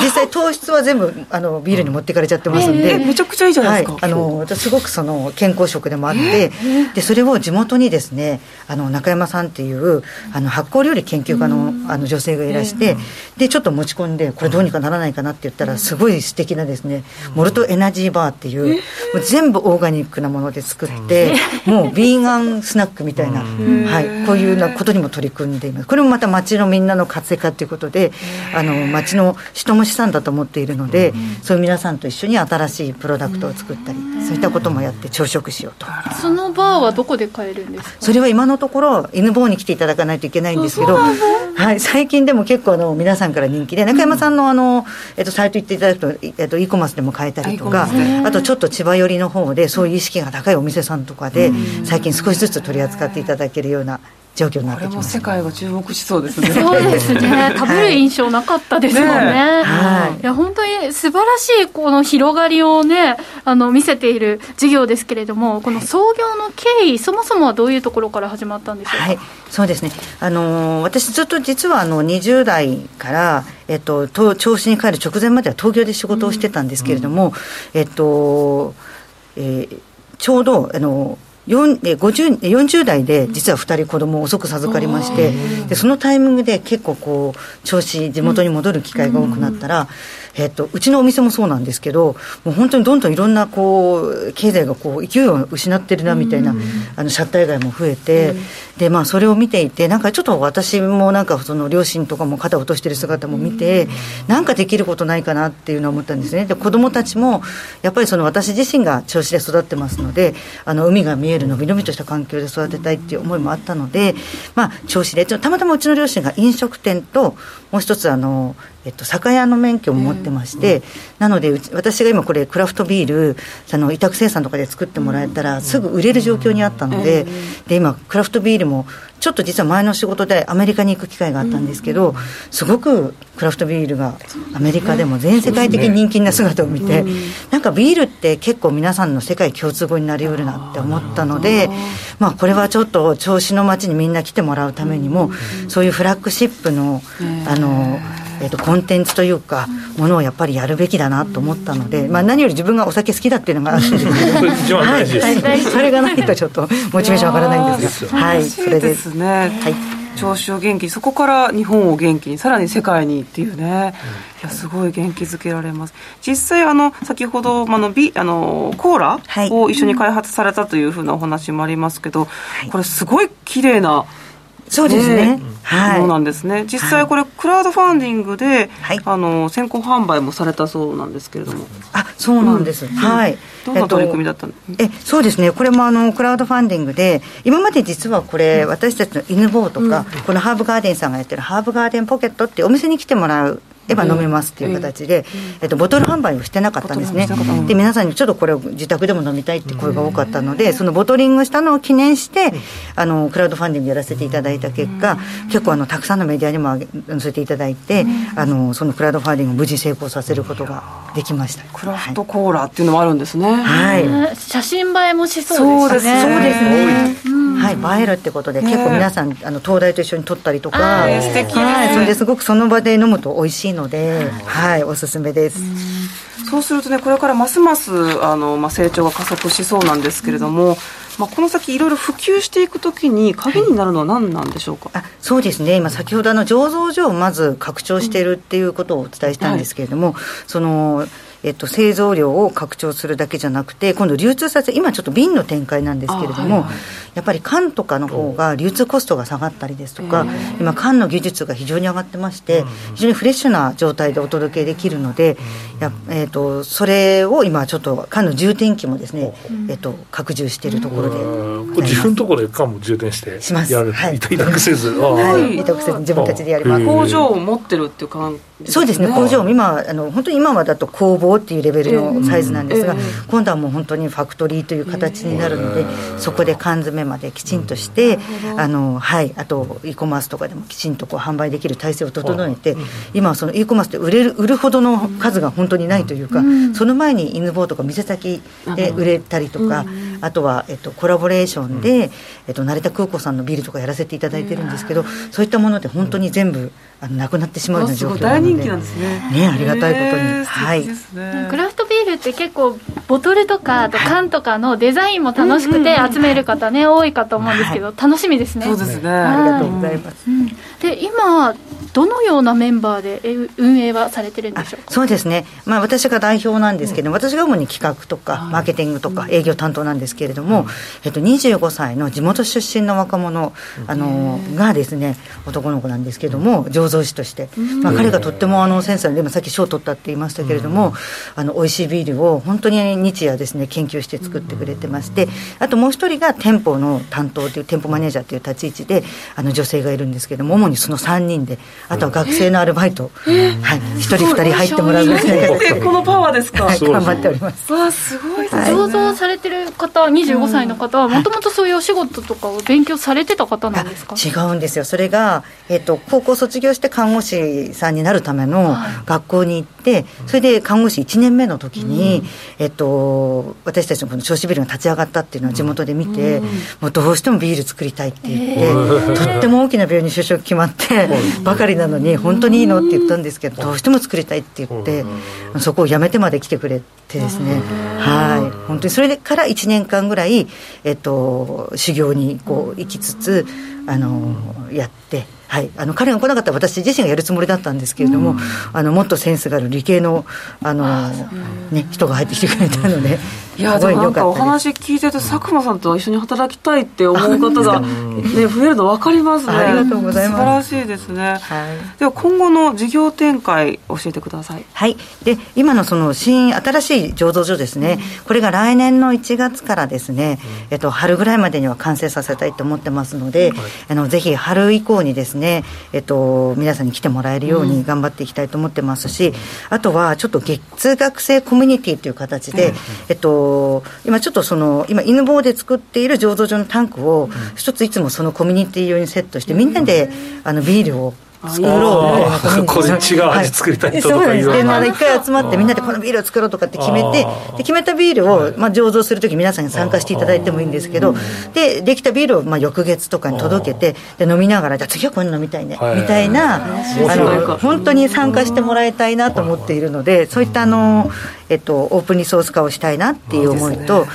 実際糖質は全部あのビールに持ってかれちゃってますんで、めちゃくちゃいいじゃないですか、はい、あのすごくその健康食でもあって。でそれを地元にですねあの中山さんっていうあの発酵料理研究家のあの女性がいらしてでちょっと持ち込んでこれどうにかならないかなって言ったらすごい素敵なですねモルトエナジーバーっていうもう全部オーガニックなもので作ってもうビーガンスナックみたいな、はい、こういうようなことにも取り組んでんでいます。これもまた町のみんなの活性化ということであの町の人も資産だと思っているのでそういう皆さんと一緒に新しいプロダクトを作ったりそういったこともやって朝食しようと。そのバーはどこで買えるんですか？それは今のところ犬坊に来ていただかないといけないんですけど、はい、最近でも結構あの皆さんから人気で中山さんのあの、えっと、サイト行っていただくと、えっと、e コマースでも買えたりとかあとちょっと千葉寄りの方でそういう意識が高いお店さんとかで最近少しずつ取り扱っていただけるような状況になってきます。世界が注目しそうですね。*laughs* そうですね。かぶる印象なかったですもんね、ねはい、い。や本当に素晴らしいこの広がりをねあの見せている事業ですけれどもこの創業の経緯そもそもはどういうところから始まったんでしょうか、はい、そうですね。あの私ずっと実はあの20代からえっと、調子に帰る直前までは東京で仕事をしてたんですけれども、うん、えっと、えー、ちょうどあの50 40代で実は2人子供を遅く授かりましてでそのタイミングで結構こう調子地元に戻る機会が多くなったら、えっと、うちのお店もそうなんですけどもう本当にどんどんいろんなこう経済がこう勢いを失ってるなみたいな、あのシャッター街も増えて、でまあ、それを見ていてなんかちょっと私もなんかその両親とかも肩を落としてる姿も見て、なんかできることないかなっていうのを思ったんですね。で子供たちもやっぱりその私自身が銚子で育ってますのであの海が見えるのびのびとした環境で育てたいっていう思いもあったので、まあ、銚子でたまたまうちの両親が飲食店ともう一つあのえっと、酒屋の免許も持ってまして、うん、なので私が今これクラフトビールあの委託生産とかで作ってもらえたらすぐ売れる状況にあったので,、で今クラフトビールもちょっと実は前の仕事でアメリカに行く機会があったんですけど、すごくクラフトビールがアメリカでも全世界的に人気な姿を見て、なんかビールって結構皆さんの世界共通語になりうるなって思ったので、まあ、これはちょっと銚子の街にみんな来てもらうためにも、そういうフラッグシップのあの、えーと、コンテンツというか、ものをやっぱりやるべきだなと思ったので、まあ、何より自分がお酒好きだっていうのがあってはい、それがないとちょっとモチベーション上がらないんですが、はい、それで。す。ですね。はい。調子を元気にそこから日本を元気にさらに世界にっていうね、いやすごい元気づけられます。実際あの先ほどあのビあのコーラを一緒に開発されたというふうなお話もありますけど、はい、これすごい綺麗なそうですね。はい。そうなんですね。実際これ、クラウドファンディングで、はい、あの先行販売もされたそうなんですけれども。あ、そうなんです。うん、はい。どんな取り組みだったの、えっと、えそうですね。これもあのクラウドファンディングで、今まで実はこれ、私たちの犬坊とか、うん、このハーブガーデンさんがやってるハーブガーデンポケットってお店に来てもらうれば飲めますっていう形で、えっと、ボトル販売をしてなかったんですね、で皆さんにちょっとこれを自宅でも飲みたいって声が多かったので、そのボトリングしたのを記念して、あのクラウドファンディングやらせていただいた結果、結構あのたくさんのメディアにも載せていただいて、あのそのクラウドファンディングを無事成功させることができました。クラフトコーラっていうのもあるんですね、はい、写真映えもしそうですね。そうですね。はい、映えるってことで、結構皆さんあの東大と一緒に撮ったりとか、はい、それですごくその場で飲むと美味しいので、はい、おすすめです。そうするとね、これからますますあの、まあ、成長が加速しそうなんですけれども、まあ、この先、いろいろ普及していくときに、鍵になるのは何なんでしょうか、あそうですね、今、先ほどあの醸造所をまず拡張しているっていうことをお伝えしたんですけれども、はい、そのえっと、製造量を拡張するだけじゃなくて、今度、流通させ、今ちょっと瓶の展開なんですけれども、はいはい、やっぱり缶とかの方が流通コストが下がったりですとか、今、缶の技術が非常に上がってまして、非常にフレッシュな状態でお届けできるので、やえっと、それを今、ちょっと缶の充填器もですね、えっと、拡充しているところで、これ自分のところで缶も充填してします。やる、はい、委託せず、はい、委託せず、自分たちでやります。工場を持ってるっていう感じ、そうですね、工場、今あの、本当に今はだと工房っていうレベルのサイズなんですが、今度はもう本当にファクトリーという形になるので、そこで缶詰まできちんとして、あのはい、あと e コマースとかでもきちんとこう販売できる体制を整えて、今はその e コマースで売れる売るほどの数が本当にないというか、その前に犬坊とか店先で売れたりとか、あとは、えっと、コラボレーションで、えっと、成田空港さんのビルとかやらせていただいてるんですけど、そういったもので本当に全部あのなくなってしまうような状況なので。大人気なんですね。ねありがたいことに、はい、クラフトビールって結構ボトルとかあと缶とかのデザインも楽しくて集める方ね、多いかと思うんですけど、楽しみですね。そうですね、ありがとうございます、で今どのようなメンバーで運営はされてるんでしょうそうですね、まあ、私が代表なんですけど、うん、私が主に企画とかマーケティングとか営業担当なんですけれども、うん、えっと、25歳の地元出身の若者、あのがですね男の子なんですけども醸造師として、まあ、彼がとってもあのセンサーで今さっき賞を取ったって言いましたけれども、あの美味しいビールを本当に日夜ですね研究して作ってくれてまして、あともう一人が店舗の担当という店舗マネージャーという立ち位置であの女性がいるんですけども主にその3人であとは学生のアルバイト、はい、1人2人入ってもらうぐらいこのパワーですか、はい、頑張っております。わすごい想像されてる方25歳の方はもともとそういうお仕事とかを勉強されてた方なんですか？違うんですよ。それが、えーと、高校卒業して看護師さんになるための学校に行って、それで看護師1年目の時に、えーと、私たちのこの銚子ビルが立ち上がったっていうのを地元で見て、もうどうしてもビール作りたいって言って、えー、とっても大きな病院に就職決まってばかりなのに本当にいいのって言ったんですけどどうしても作りたいって言ってそこを辞めてまで来てくれてですね。はい。本当にそれから1年間ぐらい、えっと、修行にこう行きつつあのやって。はい、あの彼が来なかったら私自身がやるつもりだったんですけれども、うん、あのもっとセンスがある理系のあの、ね、人が入ってきてくれたので。いやでもなんかお話聞いてて佐久間さんと一緒に働きたいって思う方が、ね、増えるの分かりますね。ありがとうございます。素晴らしいですね、はい、では今後の事業展開教えてください。はい。で今のその新新しい醸造所ですね、うん、これが来年の1月からですね、えっと、春ぐらいまでには完成させたいと思ってますので、はい、あのぜひ春以降にですね、えっと、皆さんに来てもらえるように頑張っていきたいと思ってますし、うん、あとはちょっと月額制コミュニティという形で、うん、えっと今ちょっとその今犬坊で作っている醸造所のタンクを一ついつもそのコミュニティ用にセットしてみんなであのビールを作ろう。これ違う味作りたい。とか言わない、一回集まってみんなでこのビールを作ろうとかって決めてで決めたビールを、まあ、醸造するとき皆さんに参加していただいてもいいんですけどでできたビールを、まあ、翌月とかに届けてで飲みながらじゃあ次はこれ飲みたいねみたいなあの本当に参加してもらいたいなと思っているのでそういったあの、えっと、オープンリソース化をしたいなっていう思いと、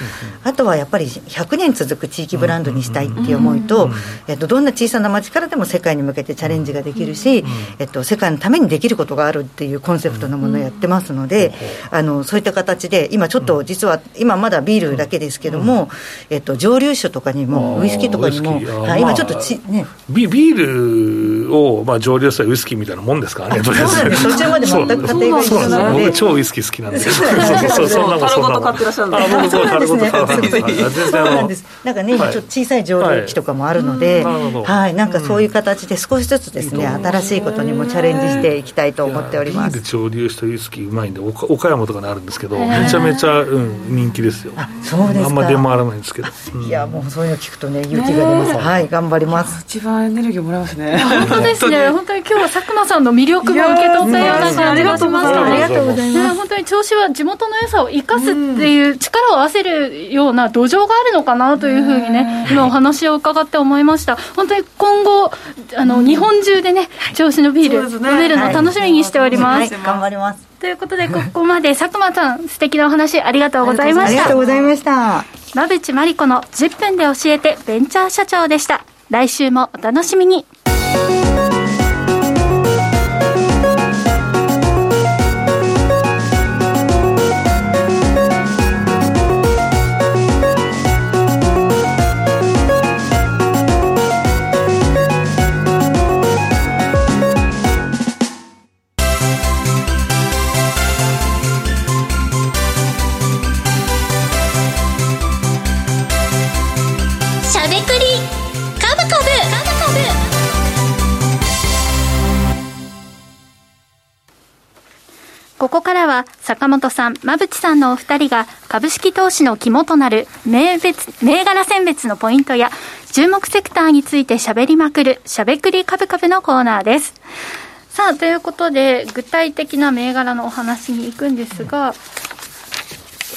あとはやっぱり100年続く地域ブランドにしたいっていう思いと、えっと、どんな小さな町からでも世界に向けてチャレンジができるし、えっと、世界のためにできることがあるっていうコンセプトのものをやってますので、あのそういった形で今ちょっと実は今まだビールだけですけども、えっと、蒸留酒とかにもウイスキーとかにも今ちょっとち、ね、ビビールを、まあ、蒸留したウイスキーみたいなもんですからねそうなんです。途中まで全く家庭が。一緒なので僕超ウイスキー好きなんでそうそうそうそんなもんごと買ってらっしゃるんで。僕そうタルごと買うんです。なんかね今ちょっと小さい蒸留機とかもあるのではい。なんかそういう形で少しずつですね新しいことにもチャレンジしていきたいと思っております。蒸留したウイスキーうまいんで岡山とかにあるんですけどめちゃめちゃ、うん、人気ですよ。あそうですあんま出回らないんですけど。いやもうそういうの聞くとね勇気が出ます。はい頑張ります。一番エネルギーもらいますね。本当ですね。本当に今日は佐久間さんの魅力も受け取ったような感じがしました。ありがとうございます。本当に調子は地元の良さを生かすっていう力を合わせるような土壌があるのかなというふうにね今お話を伺って思いました。本当に今後あの日本中でね調子のビール飲めるの楽しみにしております。はい、頑張ります。ということで、ここまで佐久間さん、素敵なお話ありがとうございました。ありがとうございました。馬淵真理子の10分で教えてベンチャー社長でした。来週もお楽しみに。さんのお二人が株式投資の肝となる銘別銘柄選別のポイントや注目セクターについて喋りまくるしゃべくり株株のコーナーです。さあ、ということで具体的な銘柄のお話に行くんですが、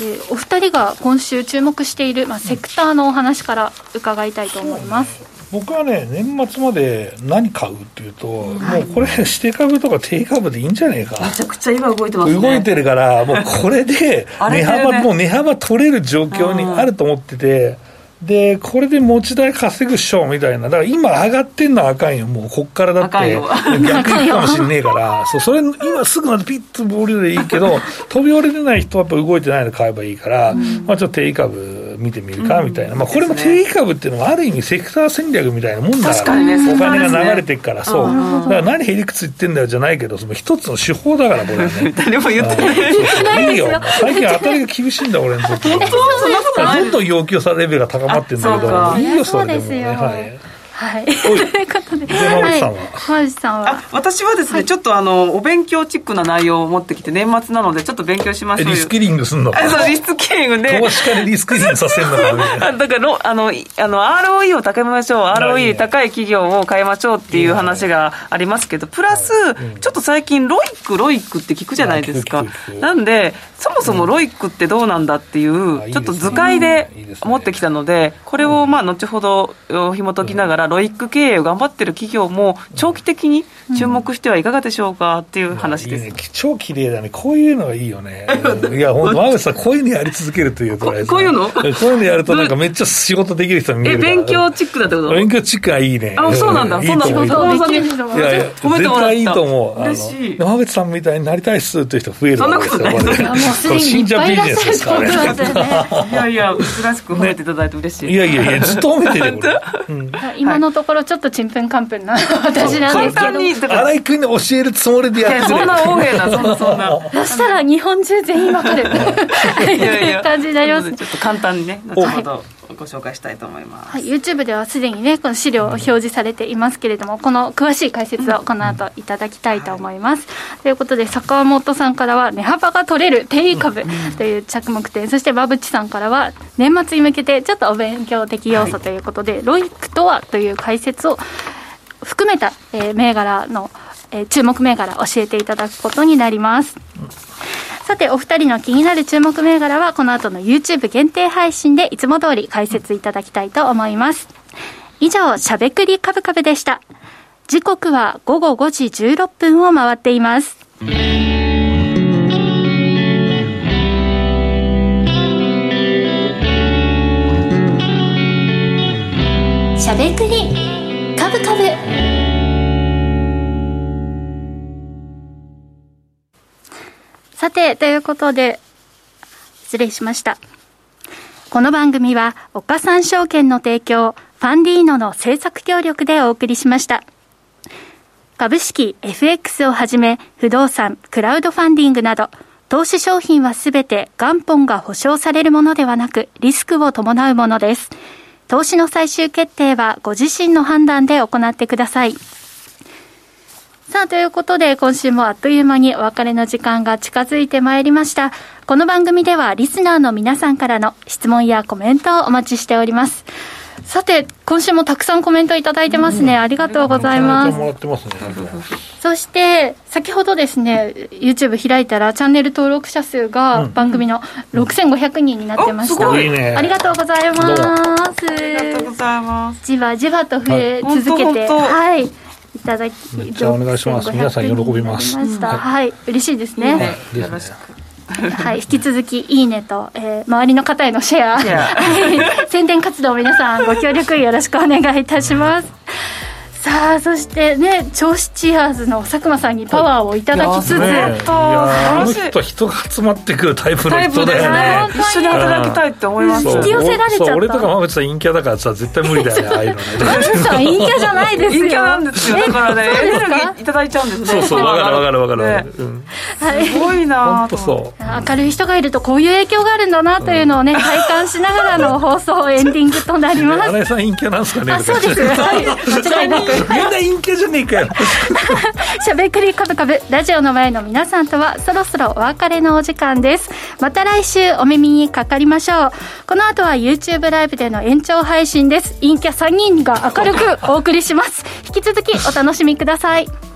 えー、お二人が今週注目している、まあ、セクターのお話から伺いたいと思います。僕はね、年末まで何買うっていうと、はい、もうこれ、指定株とか定株でいいんじゃねえか。めちゃくちゃ今動いてますね。動いてるから、もうこれで *laughs* 値幅、ね、もう値幅取れる状況にあると思ってて、で、これで持ち代稼ぐっしょみたいな、だから今上がってんのはあかんよ、もうこっからだって、逆行くかもしんねえから、そうそれ、今すぐまでピッと降りるでいいけど、*laughs* 飛び降りれない人はやっぱ動いてないの買えばいいから、うん、まあちょっと定位株見てみるかみたいな、まあこれも定位株っていうのはある意味セクター戦略みたいなもんだから、ね、お金が流れてるから、そう、だから何へりくつ言ってんだよじゃないけど、その一つの手法だから、これね。*laughs* 誰も言ってない。いいよ、最近当たりが厳しいんだ、俺の時。*laughs* どんどん要求されるレベルが高まってるんだけど。いいよ、それでも、ね。はいはい。*laughs* ということで。山口さんは、山口さんは？私はですね、ちょっとあのお勉強チックな内容を持ってきて年末なのでちょっと勉強しましょうリスキリングすんのあそうリスキリングで。投資家にリスキリングさせるのか？*laughs* だからあのあの ROE を高めましょう。ROE 高い企業を買いましょうっていう話がありますけどプラスちょっと最近ロイックロイックって聞くじゃないですか。なんでそもそもロイックってどうなんだっていう、ちょっと図解で持ってきたので、これをまあ後ほど紐解きながら、ロイック経営を頑張ってる企業も、長期的に注目してはいかがでしょうか？っていう話です。いいね、超綺麗だね、こういうのがいいよね。*laughs* いや、本当、馬口さん、こういうのやり続けるというここういうの？こういうのやると、なんかめっちゃ仕事できる人見えるえ、勉強チックだってこと？勉強チックはいいね。あ、そうなんだ。そんなこといいやいや、褒めてもらった。いいと思う。嬉しい。馬口さんみたいになりたいっすっていう人増えるそんなことない。もうすでにいっぱいいらっしね。いやいや、珍しく褒めていただいて嬉しい。いやいやいや、ずっと褒めてるよ、*laughs* 今のところちょっとちんぷんかんぷんな私なんですけど。新井君に教えるつもりでやってる。そんな大変な、そんなそんな。そしたら日本中全員わかる。いやいや。感じになります。ちょっと簡単にね、後ほど。ご紹介したいと思います、はい、YouTube ではすでにねこの資料を表示されていますけれどもこの詳しい解説をこの後いただきたいと思います、はい、ということで坂本さんからは値幅が取れる定位株という着目点、そして馬淵さんからは年末に向けてちょっとお勉強的要素ということで、はい、ロイックとはという解説を含めた、えー、銘柄の、えー、注目銘柄教えていただくことになります、さて、お二人の気になる注目銘柄は、この後の YouTube 限定配信でいつも通り解説いただきたいと思います。以上、しゃべくりカブカブでした。時刻は午後5時16分を回っています。しゃべくりカブカブ。さて、ということで、失礼しました。この番組は、岡三証券の提供、ファンディーノの制作協力でお送りしました。株式、FX をはじめ、不動産、クラウドファンディングなど、投資商品はすべて元本が保証されるものではなく、リスクを伴うものです。投資の最終決定はご自身の判断で行ってください。さあ、ということで、今週もあっという間にお別れの時間が近づいてまいりました。この番組では、リスナーの皆さんからの質問やコメントをお待ちしております。さて、今週もたくさんコメントいただいてますね。うん、ありがとうございます。そして、先ほどですね、YouTube 開いたら、チャンネル登録者数が番組の6500人になってました。うん、ありがとうございます。ありがとうございます。じわじわと増え続けて、はい。いただきじゃお願いします。皆さん喜びます。はい、嬉しいですね、よろしくはい、引き続きいいねと、えー、周りの方へのシェア、宣伝活動皆さんご協力よろしくお願いいたします。さあそしてね銚子チアーズの佐久間さんにパワーをいただきつつ、ね、いやあの人人が集まってくるタイプの人だよね一緒に働きたいって思います。引き寄せられちゃった。俺とか馬渕さん陰キャだからさ絶対無理だよね *laughs* ああいうのね。さん陰キャじゃないですよ。陰キャなんですよ。だからねエネルギーいただいちゃうんですね。そうそうわかるわかるわかる、すごいな明るい人がいるとこういう影響があるんだなというのをね体感しながらの放送エンディングとなります。*laughs* 新井さん陰キャなんですかねあそうです。はい。間違いなくみんな陰キャじゃねえかよ。*laughs* しゃべくりカブカブラジオの前の皆さんとはそろそろお別れのお時間です。また来週お耳にかかりましょう。この後は YouTube ライブでの延長配信です。陰キャ3人が明るくお送りします。引き続きお楽しみください。